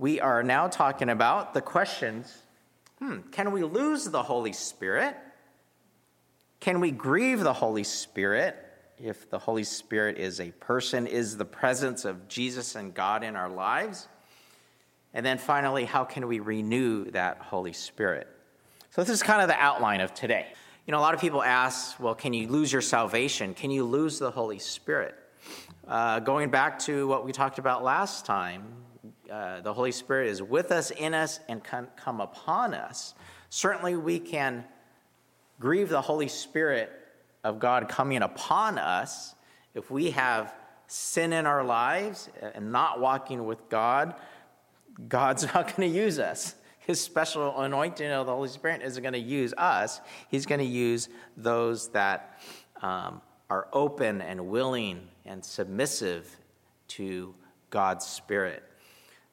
we are now talking about the questions hmm, can we lose the Holy Spirit? Can we grieve the Holy Spirit if the Holy Spirit is a person? Is the presence of Jesus and God in our lives? And then finally, how can we renew that Holy Spirit? So, this is kind of the outline of today. You know, a lot of people ask, well, can you lose your salvation? Can you lose the Holy Spirit? Uh, going back to what we talked about last time, uh, the Holy Spirit is with us, in us, and can come upon us. Certainly, we can grieve the Holy Spirit of God coming upon us if we have sin in our lives and not walking with God. God's not going to use us. His special anointing of the Holy Spirit isn't going to use us. He's going to use those that um, are open and willing and submissive to God's Spirit.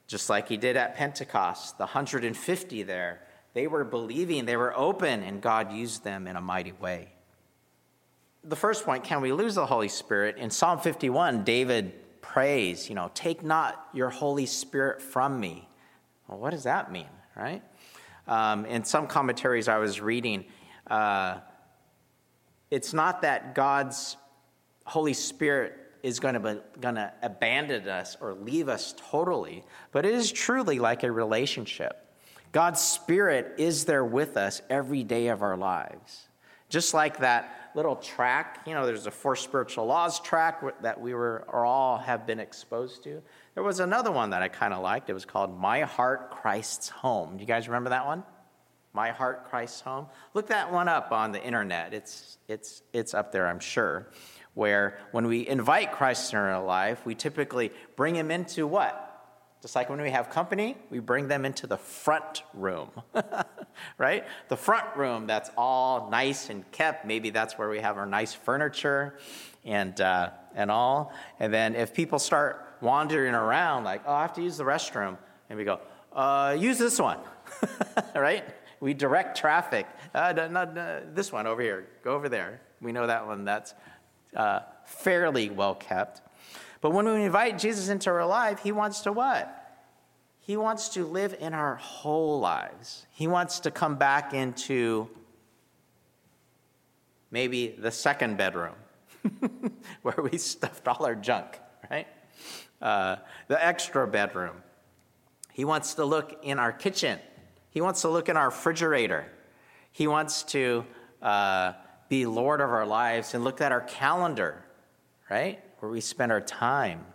Just like he did at Pentecost, the 150 there, they were believing, they were open, and God used them in a mighty way. The first point can we lose the Holy Spirit? In Psalm 51, David prays, you know, take not your Holy Spirit from me. Well, what does that mean, right? Um, in some commentaries I was reading, uh, it's not that God's Holy Spirit is going to be, going to abandon us or leave us totally, but it is truly like a relationship. God's Spirit is there with us every day of our lives. Just like that little track, you know, there's a four spiritual laws track that we were or all have been exposed to. There was another one that I kind of liked. It was called My Heart Christ's Home. Do you guys remember that one? My Heart Christ's Home. Look that one up on the internet. It's it's it's up there, I'm sure where when we invite Christ in our life, we typically bring him into what? Just like when we have company, we bring them into the front room, right? The front room that's all nice and kept. Maybe that's where we have our nice furniture and, uh, and all. And then if people start wandering around, like, oh, I have to use the restroom, and we go, uh, use this one, right? We direct traffic. Uh, no, no, this one over here, go over there. We know that one. That's uh, fairly well kept. But when we invite Jesus into our life, he wants to what? He wants to live in our whole lives. He wants to come back into maybe the second bedroom where we stuffed all our junk, right? Uh, the extra bedroom. He wants to look in our kitchen. He wants to look in our refrigerator. He wants to uh, be Lord of our lives and look at our calendar, right? Where we spend our time.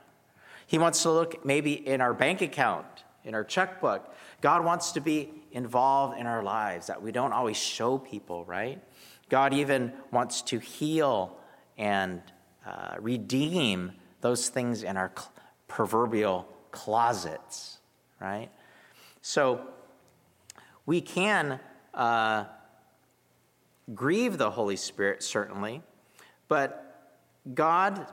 He wants to look maybe in our bank account, in our checkbook. God wants to be involved in our lives that we don't always show people, right? God even wants to heal and uh, redeem those things in our cl- proverbial closets, right? So we can. Uh, grieve the Holy Spirit, certainly, but God,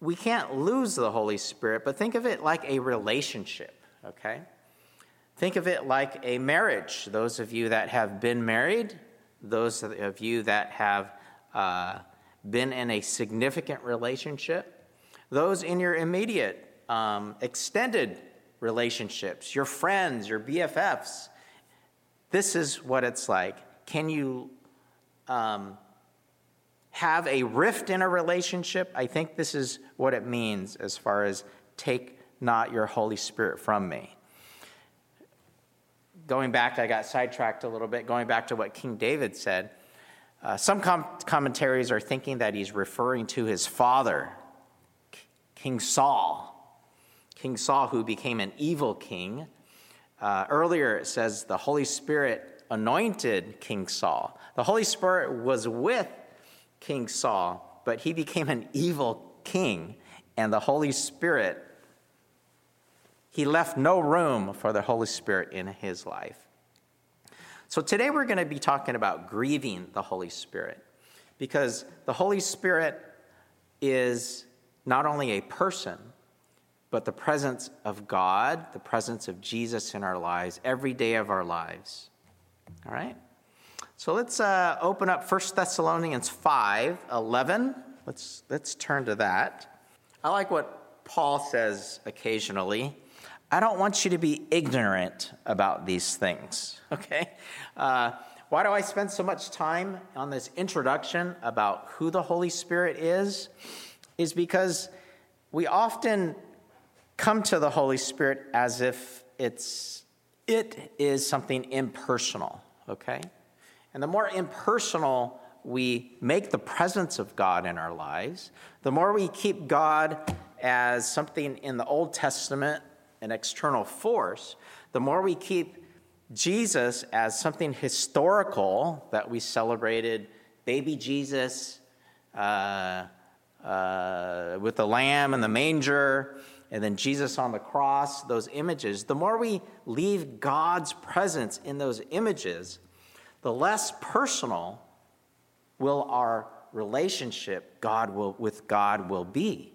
we can't lose the Holy Spirit, but think of it like a relationship, okay? Think of it like a marriage. Those of you that have been married, those of you that have uh, been in a significant relationship, those in your immediate, um, extended relationships, your friends, your BFFs. This is what it's like. Can you um, have a rift in a relationship, I think this is what it means as far as take not your Holy Spirit from me. Going back, I got sidetracked a little bit, going back to what King David said. Uh, some com- commentaries are thinking that he's referring to his father, King Saul. King Saul, who became an evil king. Uh, earlier, it says the Holy Spirit anointed King Saul. The Holy Spirit was with King Saul, but he became an evil king, and the Holy Spirit, he left no room for the Holy Spirit in his life. So today we're going to be talking about grieving the Holy Spirit because the Holy Spirit is not only a person, but the presence of God, the presence of Jesus in our lives, every day of our lives. All right? So let's uh, open up 1 Thessalonians 5 11. Let's, let's turn to that. I like what Paul says occasionally. I don't want you to be ignorant about these things, okay? Uh, why do I spend so much time on this introduction about who the Holy Spirit is? Is because we often come to the Holy Spirit as if it's it is something impersonal, okay? And the more impersonal we make the presence of God in our lives, the more we keep God as something in the Old Testament, an external force, the more we keep Jesus as something historical that we celebrated, baby Jesus uh, uh, with the lamb and the manger, and then Jesus on the cross, those images, the more we leave God's presence in those images, the less personal will our relationship God will, with God will be.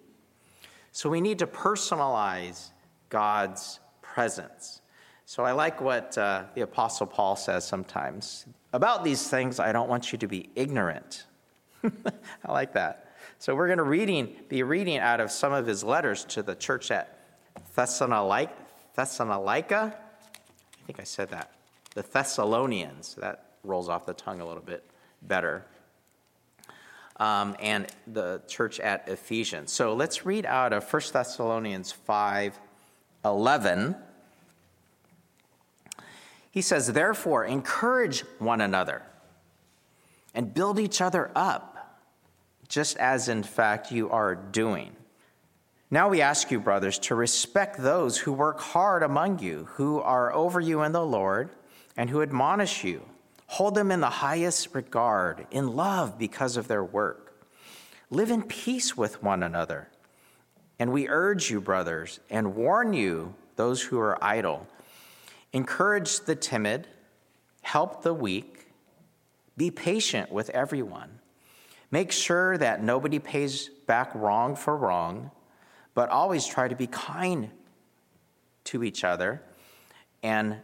So we need to personalize God's presence. So I like what uh, the Apostle Paul says sometimes. About these things, I don't want you to be ignorant. I like that. So we're going to reading, be reading out of some of his letters to the church at Thessalonica. Thessalonica? I think I said that. The Thessalonians. That rolls off the tongue a little bit better. Um, and the church at Ephesians. So let's read out of 1 Thessalonians 5 11. He says, Therefore, encourage one another and build each other up, just as in fact you are doing. Now we ask you, brothers, to respect those who work hard among you, who are over you in the Lord, and who admonish you. Hold them in the highest regard, in love because of their work. Live in peace with one another. And we urge you, brothers, and warn you, those who are idle Encourage the timid, help the weak, be patient with everyone. Make sure that nobody pays back wrong for wrong, but always try to be kind to each other and,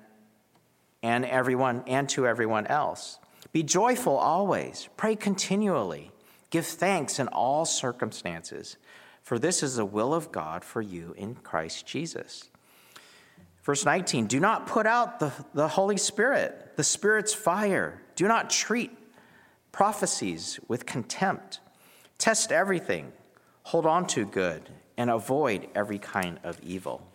and everyone and to everyone else. Be joyful always, pray continually, give thanks in all circumstances, for this is the will of God for you in Christ Jesus. Verse 19 Do not put out the, the Holy Spirit, the Spirit's fire. Do not treat prophecies with contempt. Test everything, hold on to good, and avoid every kind of evil.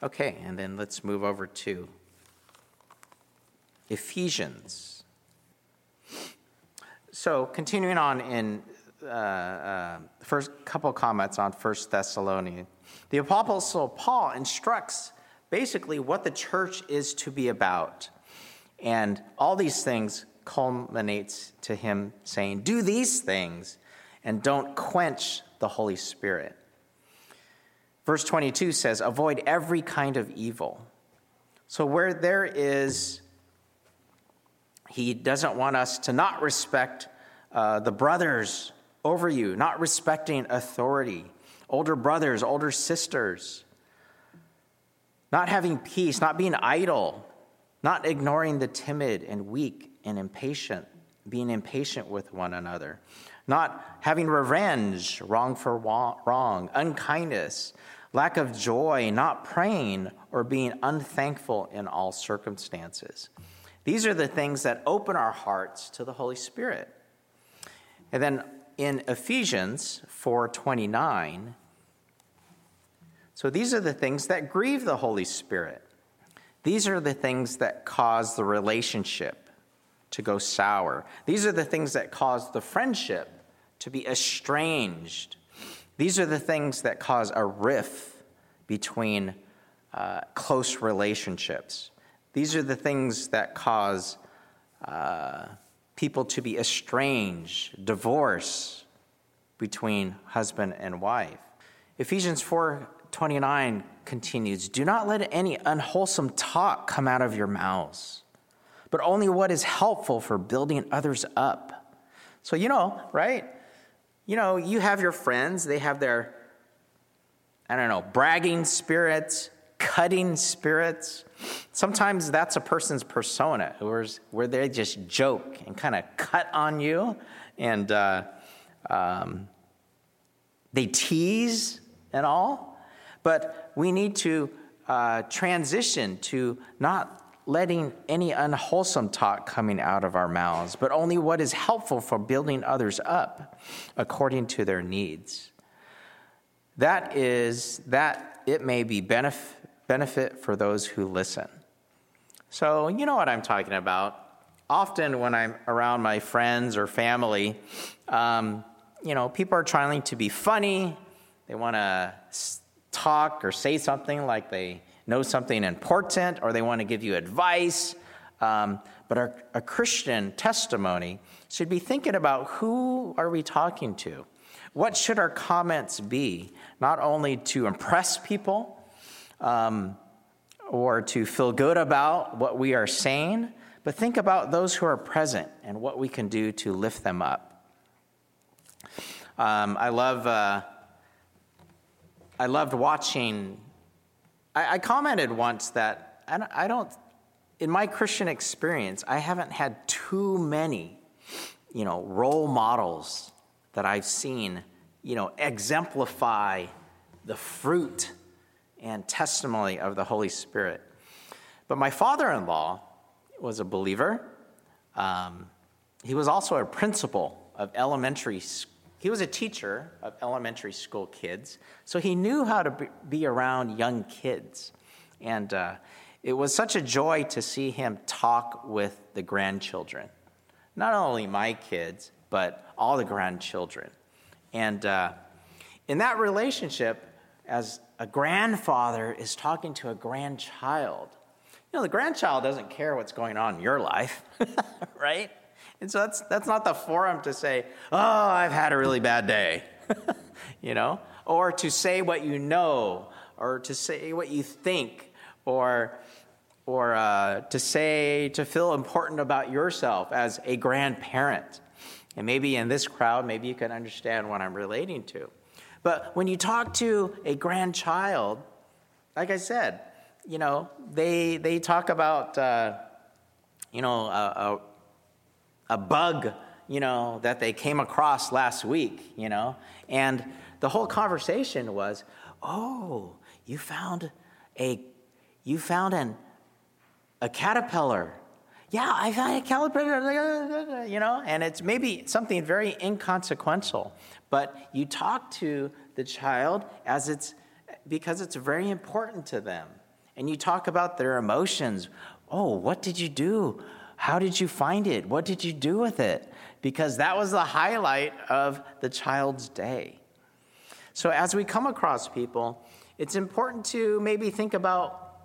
Okay, and then let's move over to Ephesians. So, continuing on in uh, uh, first couple comments on First Thessalonians. The Apostle Paul instructs basically what the church is to be about. And all these things culminates to him saying, Do these things and don't quench the Holy Spirit. Verse 22 says, Avoid every kind of evil. So, where there is, he doesn't want us to not respect uh, the brothers over you, not respecting authority older brothers, older sisters, not having peace, not being idle, not ignoring the timid and weak and impatient, being impatient with one another, not having revenge, wrong for wrong, unkindness, lack of joy, not praying, or being unthankful in all circumstances. These are the things that open our hearts to the Holy Spirit. And then in Ephesians 4:29, so these are the things that grieve the Holy Spirit. These are the things that cause the relationship to go sour. These are the things that cause the friendship to be estranged. These are the things that cause a rift between uh, close relationships. These are the things that cause uh, people to be estranged, divorce between husband and wife. Ephesians 4 29 continues Do not let any unwholesome talk come out of your mouths, but only what is helpful for building others up. So, you know, right? You know, you have your friends, they have their, I don't know, bragging spirits, cutting spirits. Sometimes that's a person's persona, where they just joke and kind of cut on you, and uh, um, they tease and all. But we need to uh, transition to not letting any unwholesome talk coming out of our mouths, but only what is helpful for building others up according to their needs. That is, that it may be benef- benefit for those who listen. So, you know what I'm talking about. Often, when I'm around my friends or family, um, you know, people are trying to be funny. They want to talk or say something like they know something important or they want to give you advice. Um, but our, a Christian testimony should be thinking about who are we talking to? What should our comments be? Not only to impress people um, or to feel good about what we are saying, but think about those who are present and what we can do to lift them up. Um, I love. Uh, I loved watching I, I commented once that I don't, in my Christian experience, I haven't had too many, you know, role models that I've seen, you know, exemplify the fruit and testimony of the Holy Spirit. But my father in law was a believer. Um, he was also a principal of elementary school he was a teacher of elementary school kids, so he knew how to be around young kids. And uh, it was such a joy to see him talk with the grandchildren. Not only my kids, but all the grandchildren. And uh, in that relationship, as a grandfather is talking to a grandchild, you know, the grandchild doesn't care what's going on in your life, right? And so that's, that's not the forum to say, oh, I've had a really bad day, you know, or to say what you know, or to say what you think, or, or uh, to say, to feel important about yourself as a grandparent. And maybe in this crowd, maybe you can understand what I'm relating to. But when you talk to a grandchild, like I said, you know, they, they talk about, uh, you know, a, a bug, you know, that they came across last week, you know, and the whole conversation was, "Oh, you found a you found an a caterpillar." Yeah, I found a caterpillar, you know, and it's maybe something very inconsequential, but you talk to the child as it's because it's very important to them. And you talk about their emotions. Oh, what did you do? How did you find it? What did you do with it? Because that was the highlight of the child's day. So, as we come across people, it's important to maybe think about,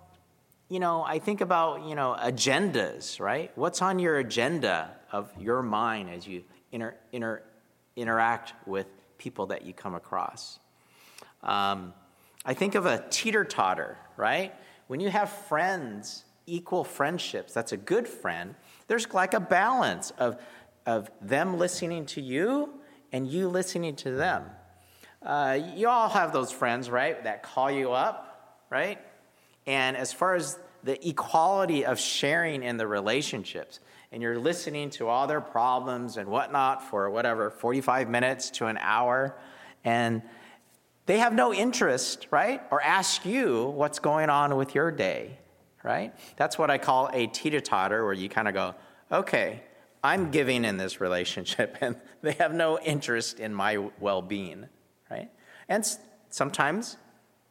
you know, I think about, you know, agendas, right? What's on your agenda of your mind as you inter, inter, interact with people that you come across? Um, I think of a teeter totter, right? When you have friends equal friendships, that's a good friend, there's like a balance of, of them listening to you and you listening to them. Uh, you all have those friends, right, that call you up, right? And as far as the equality of sharing in the relationships, and you're listening to all their problems and whatnot for whatever, 45 minutes to an hour, and they have no interest, right? Or ask you what's going on with your day right? That's what I call a teeter totter, where you kind of go, okay, I'm giving in this relationship, and they have no interest in my well being, right? And sometimes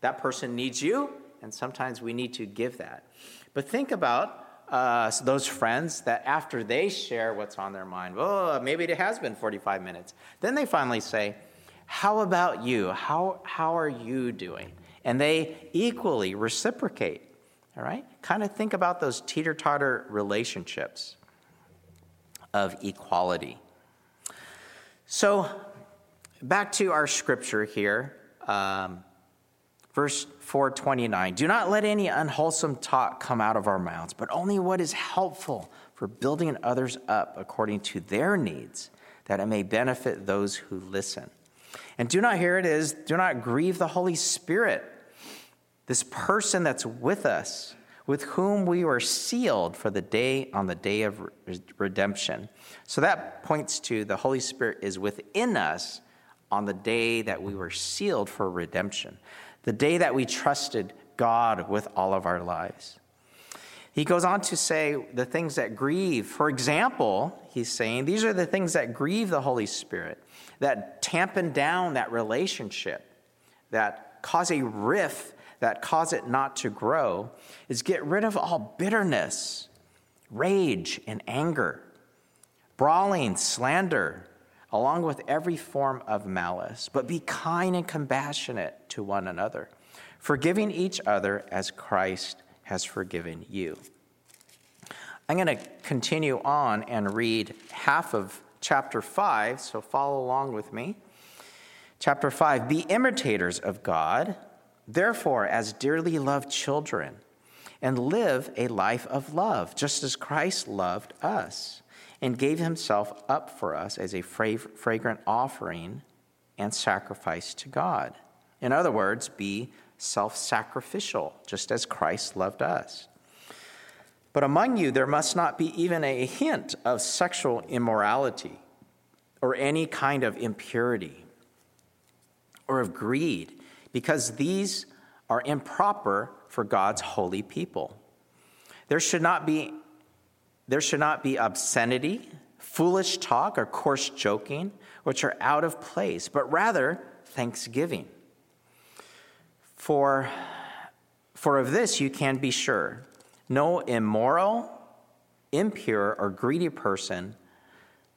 that person needs you, and sometimes we need to give that. But think about uh, those friends that after they share what's on their mind, oh, maybe it has been 45 minutes, then they finally say, How about you? How, how are you doing? And they equally reciprocate. All right? Kind of think about those teeter totter relationships of equality. So, back to our scripture here, um, verse 429. Do not let any unwholesome talk come out of our mouths, but only what is helpful for building others up according to their needs, that it may benefit those who listen. And do not, here it is, do not grieve the Holy Spirit this person that's with us, with whom we were sealed for the day on the day of redemption. So that points to the Holy Spirit is within us on the day that we were sealed for redemption. the day that we trusted God with all of our lives. He goes on to say the things that grieve. For example, he's saying these are the things that grieve the Holy Spirit, that tampen down that relationship, that cause a rift, that cause it not to grow, is get rid of all bitterness, rage, and anger, brawling, slander, along with every form of malice. But be kind and compassionate to one another, forgiving each other as Christ has forgiven you. I'm going to continue on and read half of chapter 5, so follow along with me. Chapter 5 Be imitators of God, therefore, as dearly loved children, and live a life of love, just as Christ loved us and gave himself up for us as a fragrant offering and sacrifice to God. In other words, be self sacrificial, just as Christ loved us. But among you, there must not be even a hint of sexual immorality or any kind of impurity or of greed, because these are improper for God's holy people. There should not be there should not be obscenity, foolish talk, or coarse joking, which are out of place, but rather thanksgiving. For, for of this you can be sure no immoral, impure, or greedy person,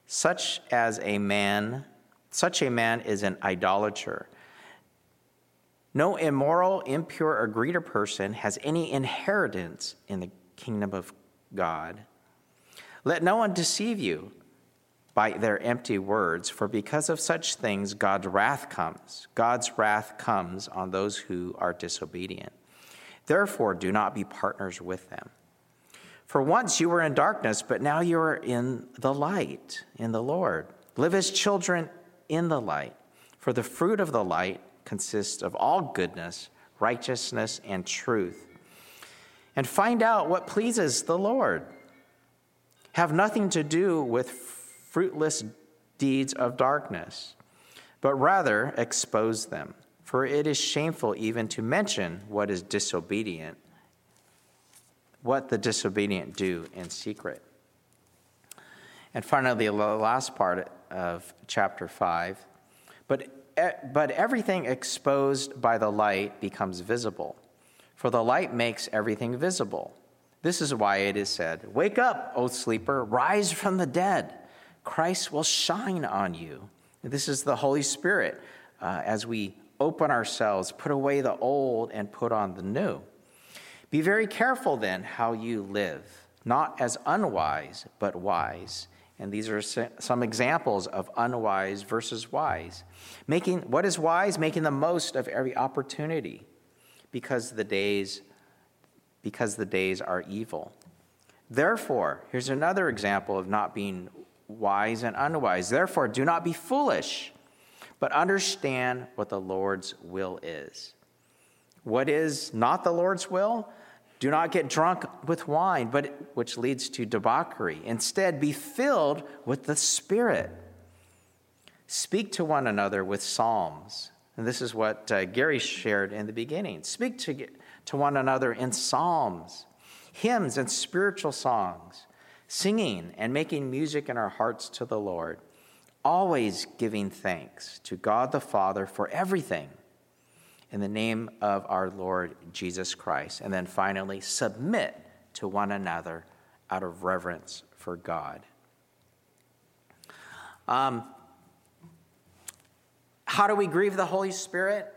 such as a man, such a man is an idolater. No immoral, impure, or greedy person has any inheritance in the kingdom of God. Let no one deceive you by their empty words, for because of such things God's wrath comes. God's wrath comes on those who are disobedient. Therefore, do not be partners with them. For once you were in darkness, but now you are in the light, in the Lord. Live as children in the light. For the fruit of the light consists of all goodness, righteousness, and truth. And find out what pleases the Lord have nothing to do with fruitless deeds of darkness, but rather expose them. For it is shameful even to mention what is disobedient, what the disobedient do in secret. And finally, the last part of chapter 5. But, but everything exposed by the light becomes visible, for the light makes everything visible. This is why it is said, Wake up, O sleeper, rise from the dead. Christ will shine on you. This is the Holy Spirit uh, as we open ourselves, put away the old, and put on the new. Be very careful then how you live, not as unwise, but wise. And these are some examples of unwise versus wise. Making what is wise, making the most of every opportunity, because the days because the days are evil. Therefore, here's another example of not being wise and unwise. Therefore, do not be foolish, but understand what the Lord's will is. What is not the Lord's will? Do not get drunk with wine, but which leads to debauchery. Instead, be filled with the Spirit. Speak to one another with psalms. And this is what uh, Gary shared in the beginning. Speak to to one another in psalms, hymns, and spiritual songs, singing and making music in our hearts to the Lord, always giving thanks to God the Father for everything in the name of our Lord Jesus Christ. And then finally, submit to one another out of reverence for God. Um, how do we grieve the Holy Spirit?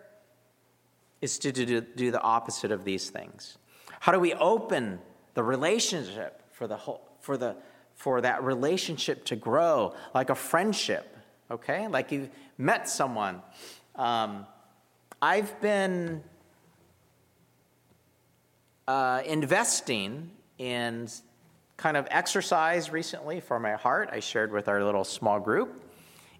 is to do, do the opposite of these things. How do we open the relationship for the whole, for the for that relationship to grow like a friendship? Okay, like you've met someone. Um, I've been uh, investing in kind of exercise recently for my heart. I shared with our little small group,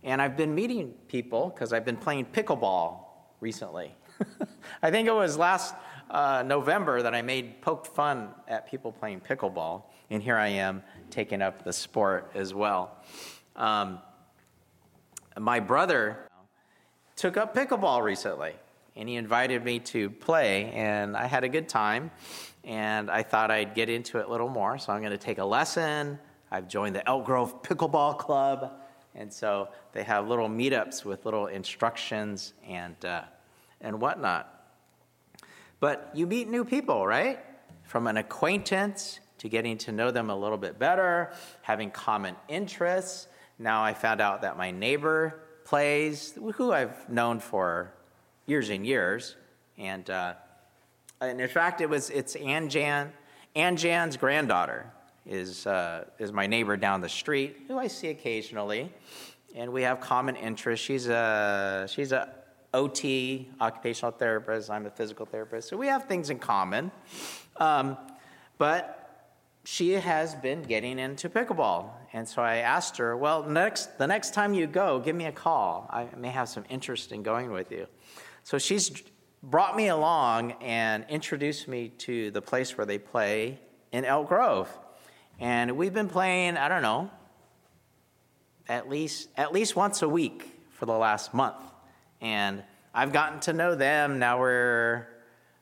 and I've been meeting people because I've been playing pickleball recently. I think it was last uh, November that I made poked fun at people playing pickleball, and here I am taking up the sport as well. Um, my brother took up pickleball recently, and he invited me to play, and I had a good time. And I thought I'd get into it a little more, so I'm going to take a lesson. I've joined the Elk Grove Pickleball Club, and so they have little meetups with little instructions and uh, and whatnot. But you meet new people, right? From an acquaintance to getting to know them a little bit better, having common interests. Now I found out that my neighbor plays, who I've known for years and years, and uh, and in fact, it was it's Ann Jan, Ann Jan's granddaughter is uh, is my neighbor down the street, who I see occasionally, and we have common interests. She's a she's a OT, occupational therapist. I'm a physical therapist, so we have things in common. Um, but she has been getting into pickleball, and so I asked her, "Well, next the next time you go, give me a call. I may have some interest in going with you." So she's brought me along and introduced me to the place where they play in Elk Grove. And we've been playing, I don't know, at least at least once a week for the last month. And I've gotten to know them. Now we're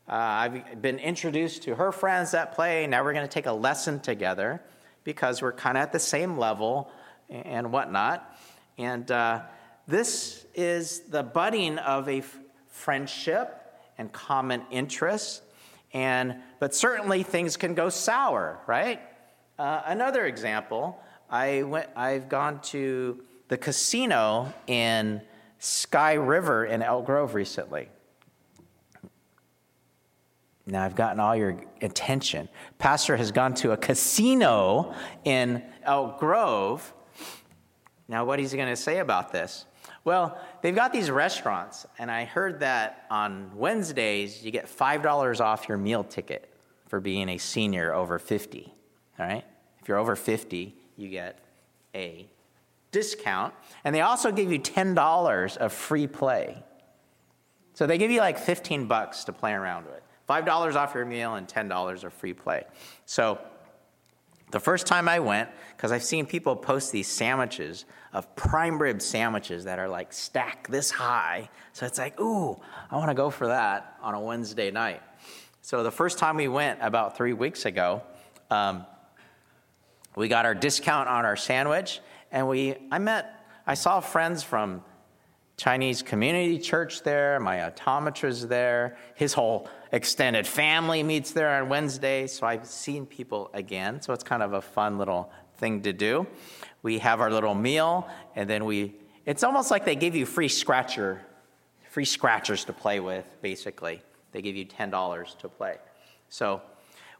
uh, I've been introduced to her friends that play. Now we're going to take a lesson together because we're kind of at the same level and whatnot. And uh, this is the budding of a friendship and common interests. And, but certainly things can go sour, right? Uh, another example, I went, I've gone to the casino in Sky River in Elk Grove recently. Now I've gotten all your attention. Pastor has gone to a casino in Elk Grove. Now, what is he going to say about this? Well, they've got these restaurants, and I heard that on Wednesdays you get $5 off your meal ticket for being a senior over 50. All right? If you're over 50, you get a discount. And they also give you $10 of free play. So they give you like 15 bucks to play around with. $5 off your meal and $10 of free play. So the first time I went, because I've seen people post these sandwiches of prime rib sandwiches that are like stacked this high. So it's like, ooh, I want to go for that on a Wednesday night. So the first time we went about three weeks ago, um, we got our discount on our sandwich, and we I met I saw friends from Chinese community church there. My optometrist there. His whole extended family meets there on Wednesday. So I've seen people again. So it's kind of a fun little thing to do. We have our little meal, and then we. It's almost like they give you free scratcher, free scratchers to play with. Basically, they give you ten dollars to play. So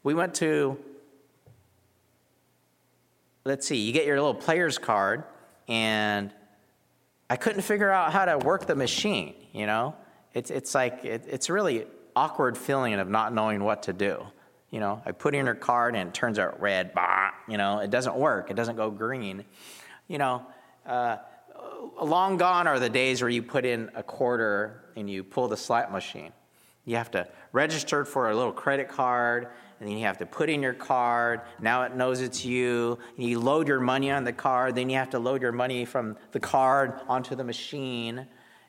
we went to. Let's see. You get your little player's card, and I couldn't figure out how to work the machine, you know? It's, it's like, it, it's really awkward feeling of not knowing what to do. You know, I put in her card and it turns out red, bah, you know, it doesn't work, it doesn't go green. You know, uh, long gone are the days where you put in a quarter and you pull the slot machine. You have to register for a little credit card and then you have to put in your card. Now it knows it's you. You load your money on the card, then you have to load your money from the card onto the machine.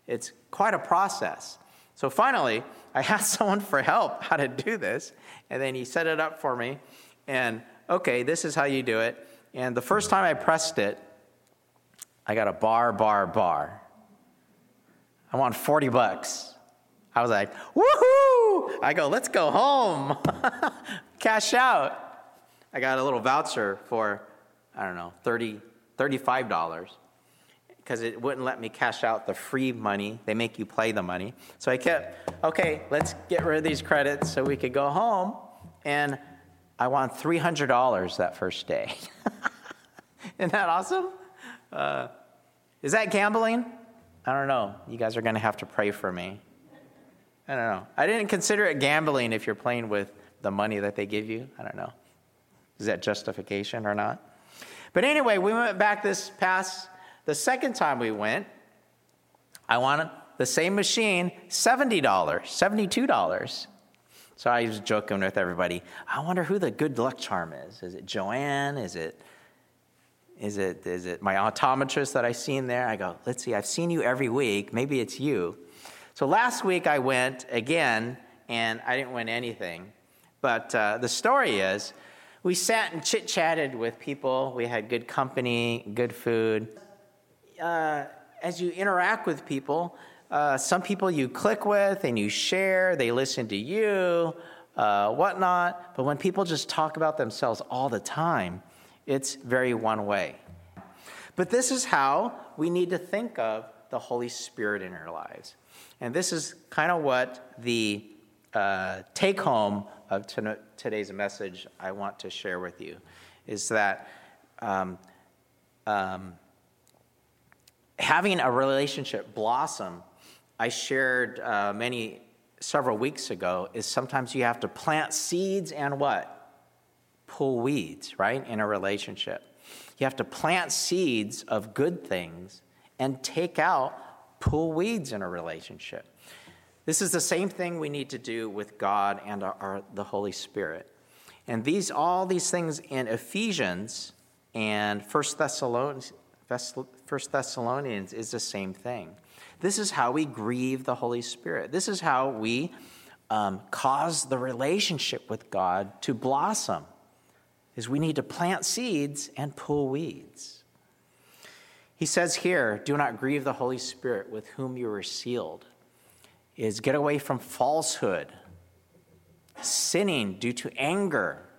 It's quite a process. So finally, I asked someone for help how to do this, and then he set it up for me. And okay, this is how you do it. And the first time I pressed it, I got a bar, bar, bar. I want 40 bucks. I was like, woohoo! I go, let's go home. Cash out. I got a little voucher for, I don't know, 30 $35 because it wouldn't let me cash out the free money. They make you play the money. So I kept, okay, let's get rid of these credits so we could go home. And I won $300 that first day. Isn't that awesome? Uh, is that gambling? I don't know. You guys are going to have to pray for me. I don't know. I didn't consider it gambling if you're playing with the money that they give you. I don't know. Is that justification or not? But anyway, we went back this past, the second time we went, I wanted the same machine, $70, $72. So I was joking with everybody. I wonder who the good luck charm is. Is it Joanne? Is it is it is it my optometrist that I seen there? I go, let's see, I've seen you every week. Maybe it's you. So last week I went again, and I didn't win anything. But uh, the story is we sat and chit chatted with people. We had good company, good food. Uh, as you interact with people, uh, some people you click with and you share, they listen to you, uh, whatnot. But when people just talk about themselves all the time, it's very one way. But this is how we need to think of the Holy Spirit in our lives. And this is kind of what the uh, take home of today's message I want to share with you is that um, um, having a relationship blossom, I shared uh, many several weeks ago, is sometimes you have to plant seeds and what? Pull weeds, right, in a relationship. You have to plant seeds of good things and take out, pull weeds in a relationship. This is the same thing we need to do with God and our, our, the Holy Spirit. And these, all these things in Ephesians and First Thessalonians, First Thessalonians is the same thing. This is how we grieve the Holy Spirit. This is how we um, cause the relationship with God to blossom. Is we need to plant seeds and pull weeds. He says here, "Do not grieve the Holy Spirit with whom you were sealed." Is get away from falsehood, sinning due to anger,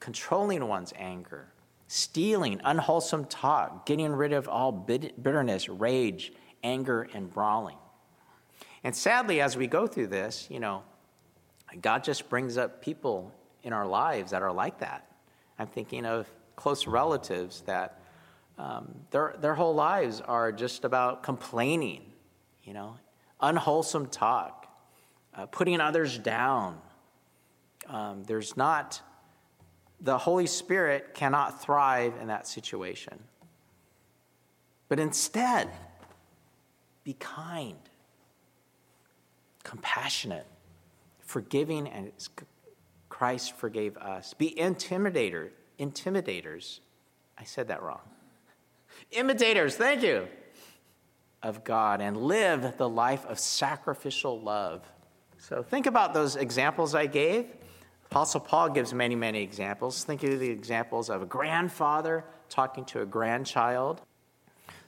controlling one's anger, stealing, unwholesome talk, getting rid of all bitterness, rage, anger, and brawling. And sadly, as we go through this, you know, God just brings up people in our lives that are like that. I'm thinking of close relatives that um, their, their whole lives are just about complaining, you know, unwholesome talk, uh, putting others down. Um, there's not, the Holy Spirit cannot thrive in that situation. But instead, be kind, compassionate, forgiving, and Christ forgave us. Be intimidator, intimidators. I said that wrong. Imitators, thank you, of God, and live the life of sacrificial love. So think about those examples I gave. Apostle Paul gives many, many examples. Think of the examples of a grandfather talking to a grandchild.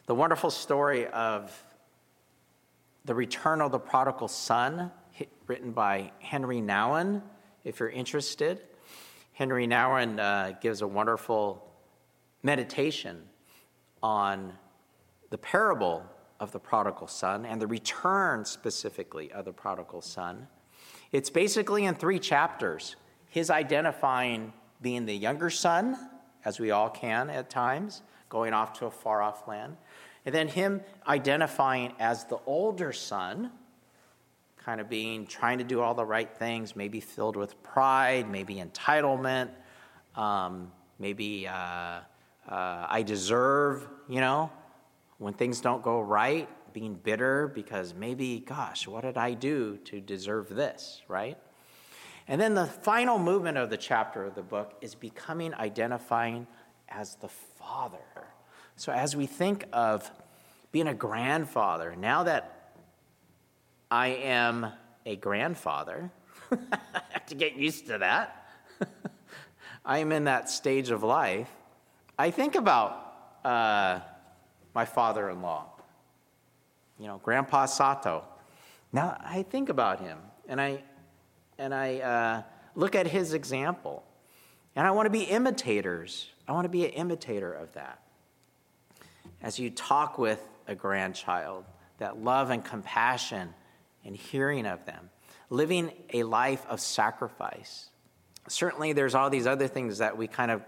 The wonderful story of the Return of the Prodigal Son, written by Henry Nouwen, if you're interested. Henry Nouwen uh, gives a wonderful meditation on the parable of the prodigal son and the return specifically of the prodigal son. It's basically in three chapters his identifying being the younger son, as we all can at times, going off to a far off land. And then him identifying as the older son, kind of being trying to do all the right things, maybe filled with pride, maybe entitlement, um, maybe uh, uh, I deserve, you know, when things don't go right, being bitter because maybe, gosh, what did I do to deserve this, right? And then the final movement of the chapter of the book is becoming identifying as the father. So, as we think of being a grandfather, now that I am a grandfather, I have to get used to that. I am in that stage of life. I think about uh, my father in law, you know, Grandpa Sato. Now I think about him and I, and I uh, look at his example. And I want to be imitators. I want to be an imitator of that as you talk with a grandchild, that love and compassion and hearing of them, living a life of sacrifice. Certainly, there's all these other things that we kind of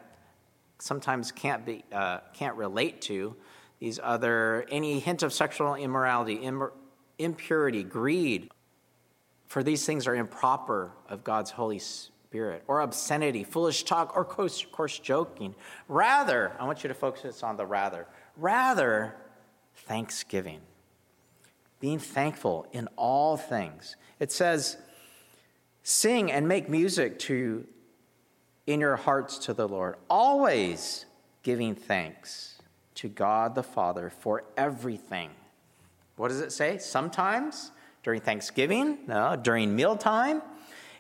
sometimes can't be uh, can't relate to. These other any hint of sexual immorality, Im- impurity, greed. For these things are improper of God's Holy Spirit, or obscenity, foolish talk, or coarse, coarse joking. Rather, I want you to focus on the rather. Rather, thanksgiving. Being thankful in all things. It says, sing and make music to in your hearts to the Lord, always giving thanks to God the Father for everything. What does it say? Sometimes during Thanksgiving, no, during mealtime.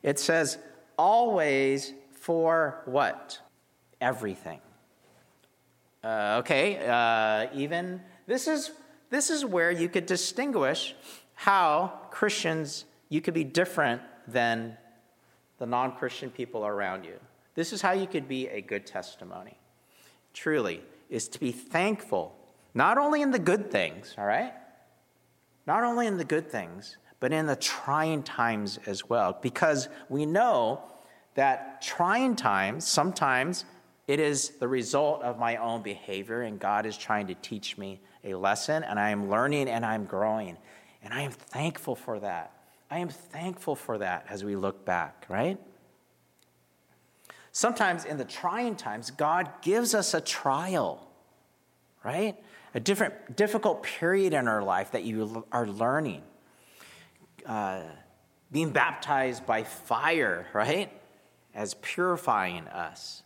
It says always for what? Everything. Uh, okay, uh, even this is this is where you could distinguish how Christians you could be different than the non-Christian people around you. This is how you could be a good testimony. Truly, is to be thankful, not only in the good things, all right? Not only in the good things, but in the trying times as well. Because we know that trying times, sometimes it is the result of my own behavior, and God is trying to teach me a lesson, and I am learning and I'm growing. And I am thankful for that. I am thankful for that as we look back, right? Sometimes in the trying times, God gives us a trial, right? A different, difficult period in our life that you are learning. Uh, being baptized by fire, right? As purifying us.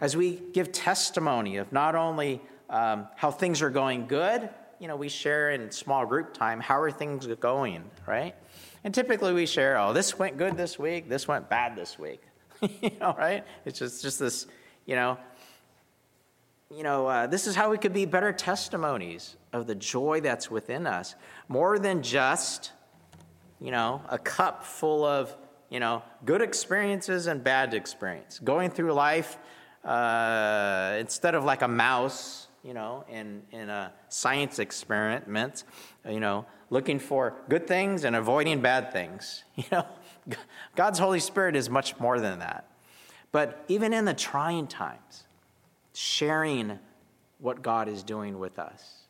As we give testimony of not only um, how things are going good, you know, we share in small group time, how are things going, right? And typically we share, oh, this went good this week, this went bad this week. you know, right? It's just, just this, you know, you know, uh, this is how we could be better testimonies of the joy that's within us, more than just, you know, a cup full of, you know, good experiences and bad experience. Going through life uh, instead of like a mouse, you know, in, in a science experiment, you know, looking for good things and avoiding bad things. You know, God's Holy Spirit is much more than that. But even in the trying times, sharing what God is doing with us.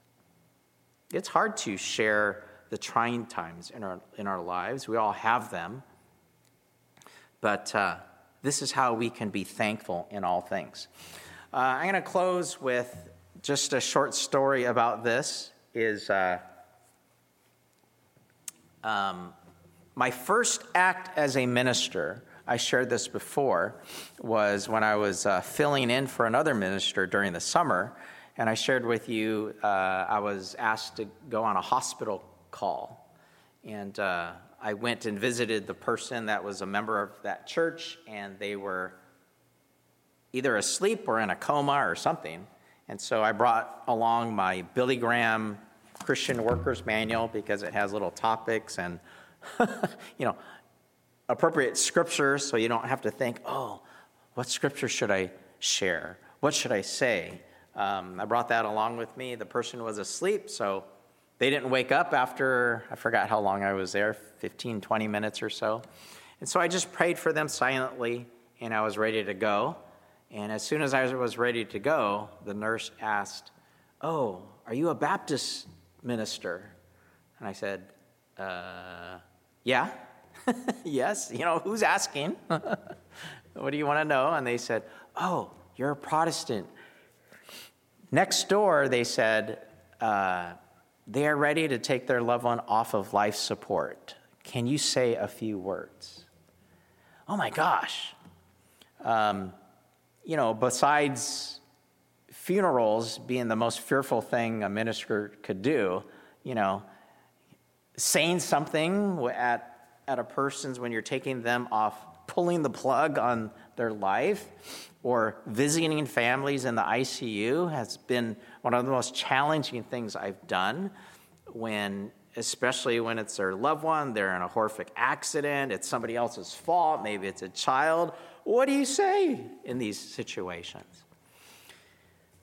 It's hard to share the trying times in our, in our lives. We all have them. But uh, this is how we can be thankful in all things. Uh, I'm going to close with just a short story about this. Is uh, um, my first act as a minister, I shared this before, was when I was uh, filling in for another minister during the summer. And I shared with you, uh, I was asked to go on a hospital call. And uh, I went and visited the person that was a member of that church, and they were either asleep or in a coma or something. And so I brought along my Billy Graham Christian Workers Manual because it has little topics and you know, appropriate scripture so you don't have to think, oh, what scripture should I share? What should I say? Um, I brought that along with me. The person was asleep, so they didn't wake up after, I forgot how long I was there 15, 20 minutes or so. And so I just prayed for them silently, and I was ready to go. And as soon as I was ready to go, the nurse asked, Oh, are you a Baptist minister? And I said, uh, yeah. yes. You know, who's asking? what do you want to know? And they said, Oh, you're a Protestant. Next door, they said, uh, they are ready to take their loved one off of life support. Can you say a few words? Oh my gosh. Um, you know, besides funerals being the most fearful thing a minister could do, you know, saying something at, at a person's when you're taking them off, pulling the plug on their life, or visiting families in the ICU has been one of the most challenging things I've done when especially when it's their loved one, they're in a horrific accident, it's somebody else's fault, maybe it's a child. What do you say in these situations?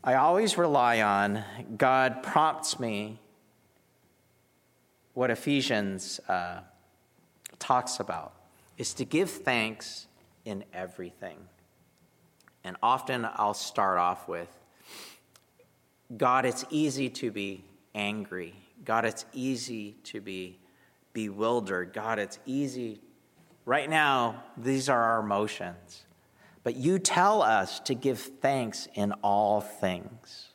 I always rely on God prompts me what Ephesians uh, talks about is to give thanks in everything. And often I'll start off with God, it's easy to be angry. God, it's easy to be bewildered. God, it's easy. Right now, these are our emotions. But you tell us to give thanks in all things.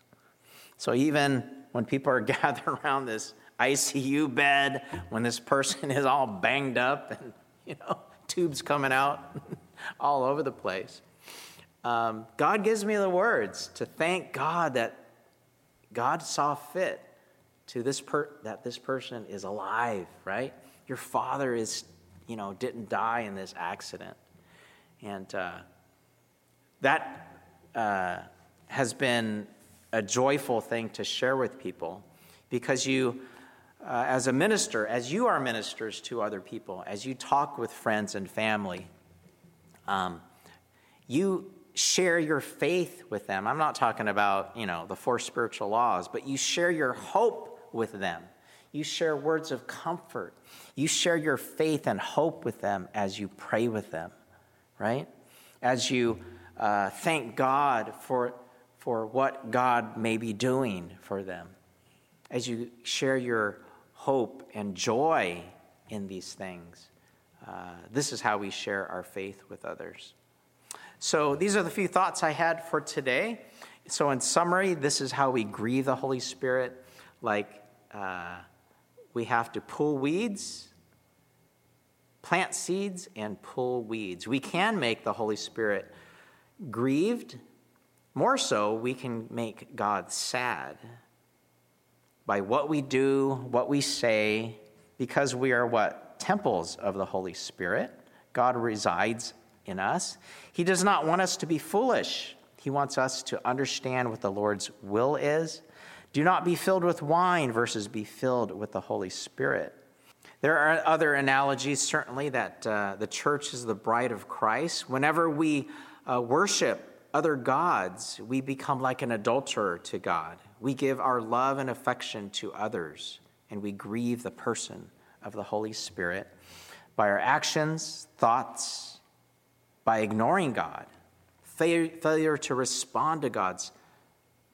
So even when people are gathered around this ICU bed when this person is all banged up and, you know, tubes coming out all over the place. Um, God gives me the words to thank God that God saw fit to this per- that this person is alive, right? your father is, you know, didn't die in this accident. And uh, that uh, has been a joyful thing to share with people because you, uh, as a minister, as you are ministers to other people, as you talk with friends and family, um, you share your faith with them. I'm not talking about, you know, the four spiritual laws, but you share your hope with them. You share words of comfort. You share your faith and hope with them as you pray with them, right? As you uh, thank God for, for what God may be doing for them. As you share your hope and joy in these things. Uh, this is how we share our faith with others. So, these are the few thoughts I had for today. So, in summary, this is how we grieve the Holy Spirit. Like, uh, we have to pull weeds, plant seeds, and pull weeds. We can make the Holy Spirit grieved. More so, we can make God sad by what we do, what we say, because we are what? Temples of the Holy Spirit. God resides in us. He does not want us to be foolish. He wants us to understand what the Lord's will is. Do not be filled with wine versus be filled with the Holy Spirit. There are other analogies, certainly, that uh, the church is the bride of Christ. Whenever we uh, worship other gods, we become like an adulterer to God. We give our love and affection to others, and we grieve the person of the Holy Spirit by our actions, thoughts, by ignoring God, failure to respond to God's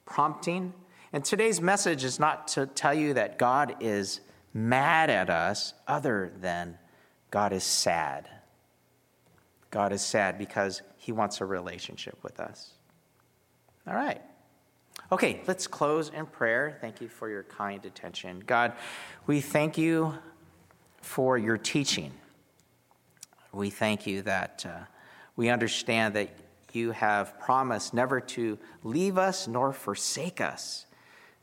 prompting. And today's message is not to tell you that God is mad at us, other than God is sad. God is sad because he wants a relationship with us. All right. Okay, let's close in prayer. Thank you for your kind attention. God, we thank you for your teaching. We thank you that. Uh, we understand that you have promised never to leave us nor forsake us,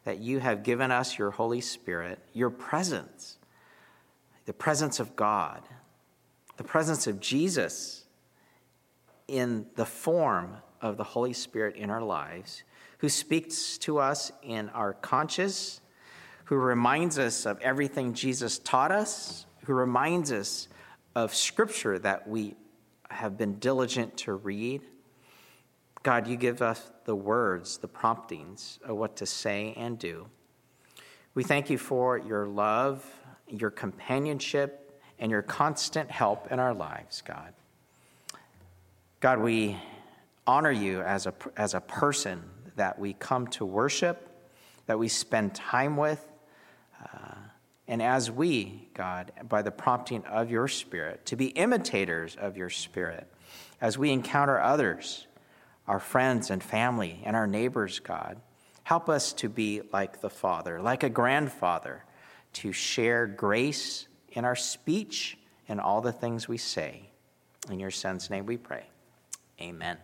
that you have given us your Holy Spirit, your presence, the presence of God, the presence of Jesus in the form of the Holy Spirit in our lives, who speaks to us in our conscience, who reminds us of everything Jesus taught us, who reminds us of Scripture that we have been diligent to read. God, you give us the words, the promptings of what to say and do. We thank you for your love, your companionship, and your constant help in our lives, God. God, we honor you as a, as a person that we come to worship, that we spend time with, uh, and as we, God, by the prompting of your Spirit, to be imitators of your Spirit, as we encounter others, our friends and family, and our neighbors, God, help us to be like the Father, like a grandfather, to share grace in our speech and all the things we say. In your Son's name we pray. Amen.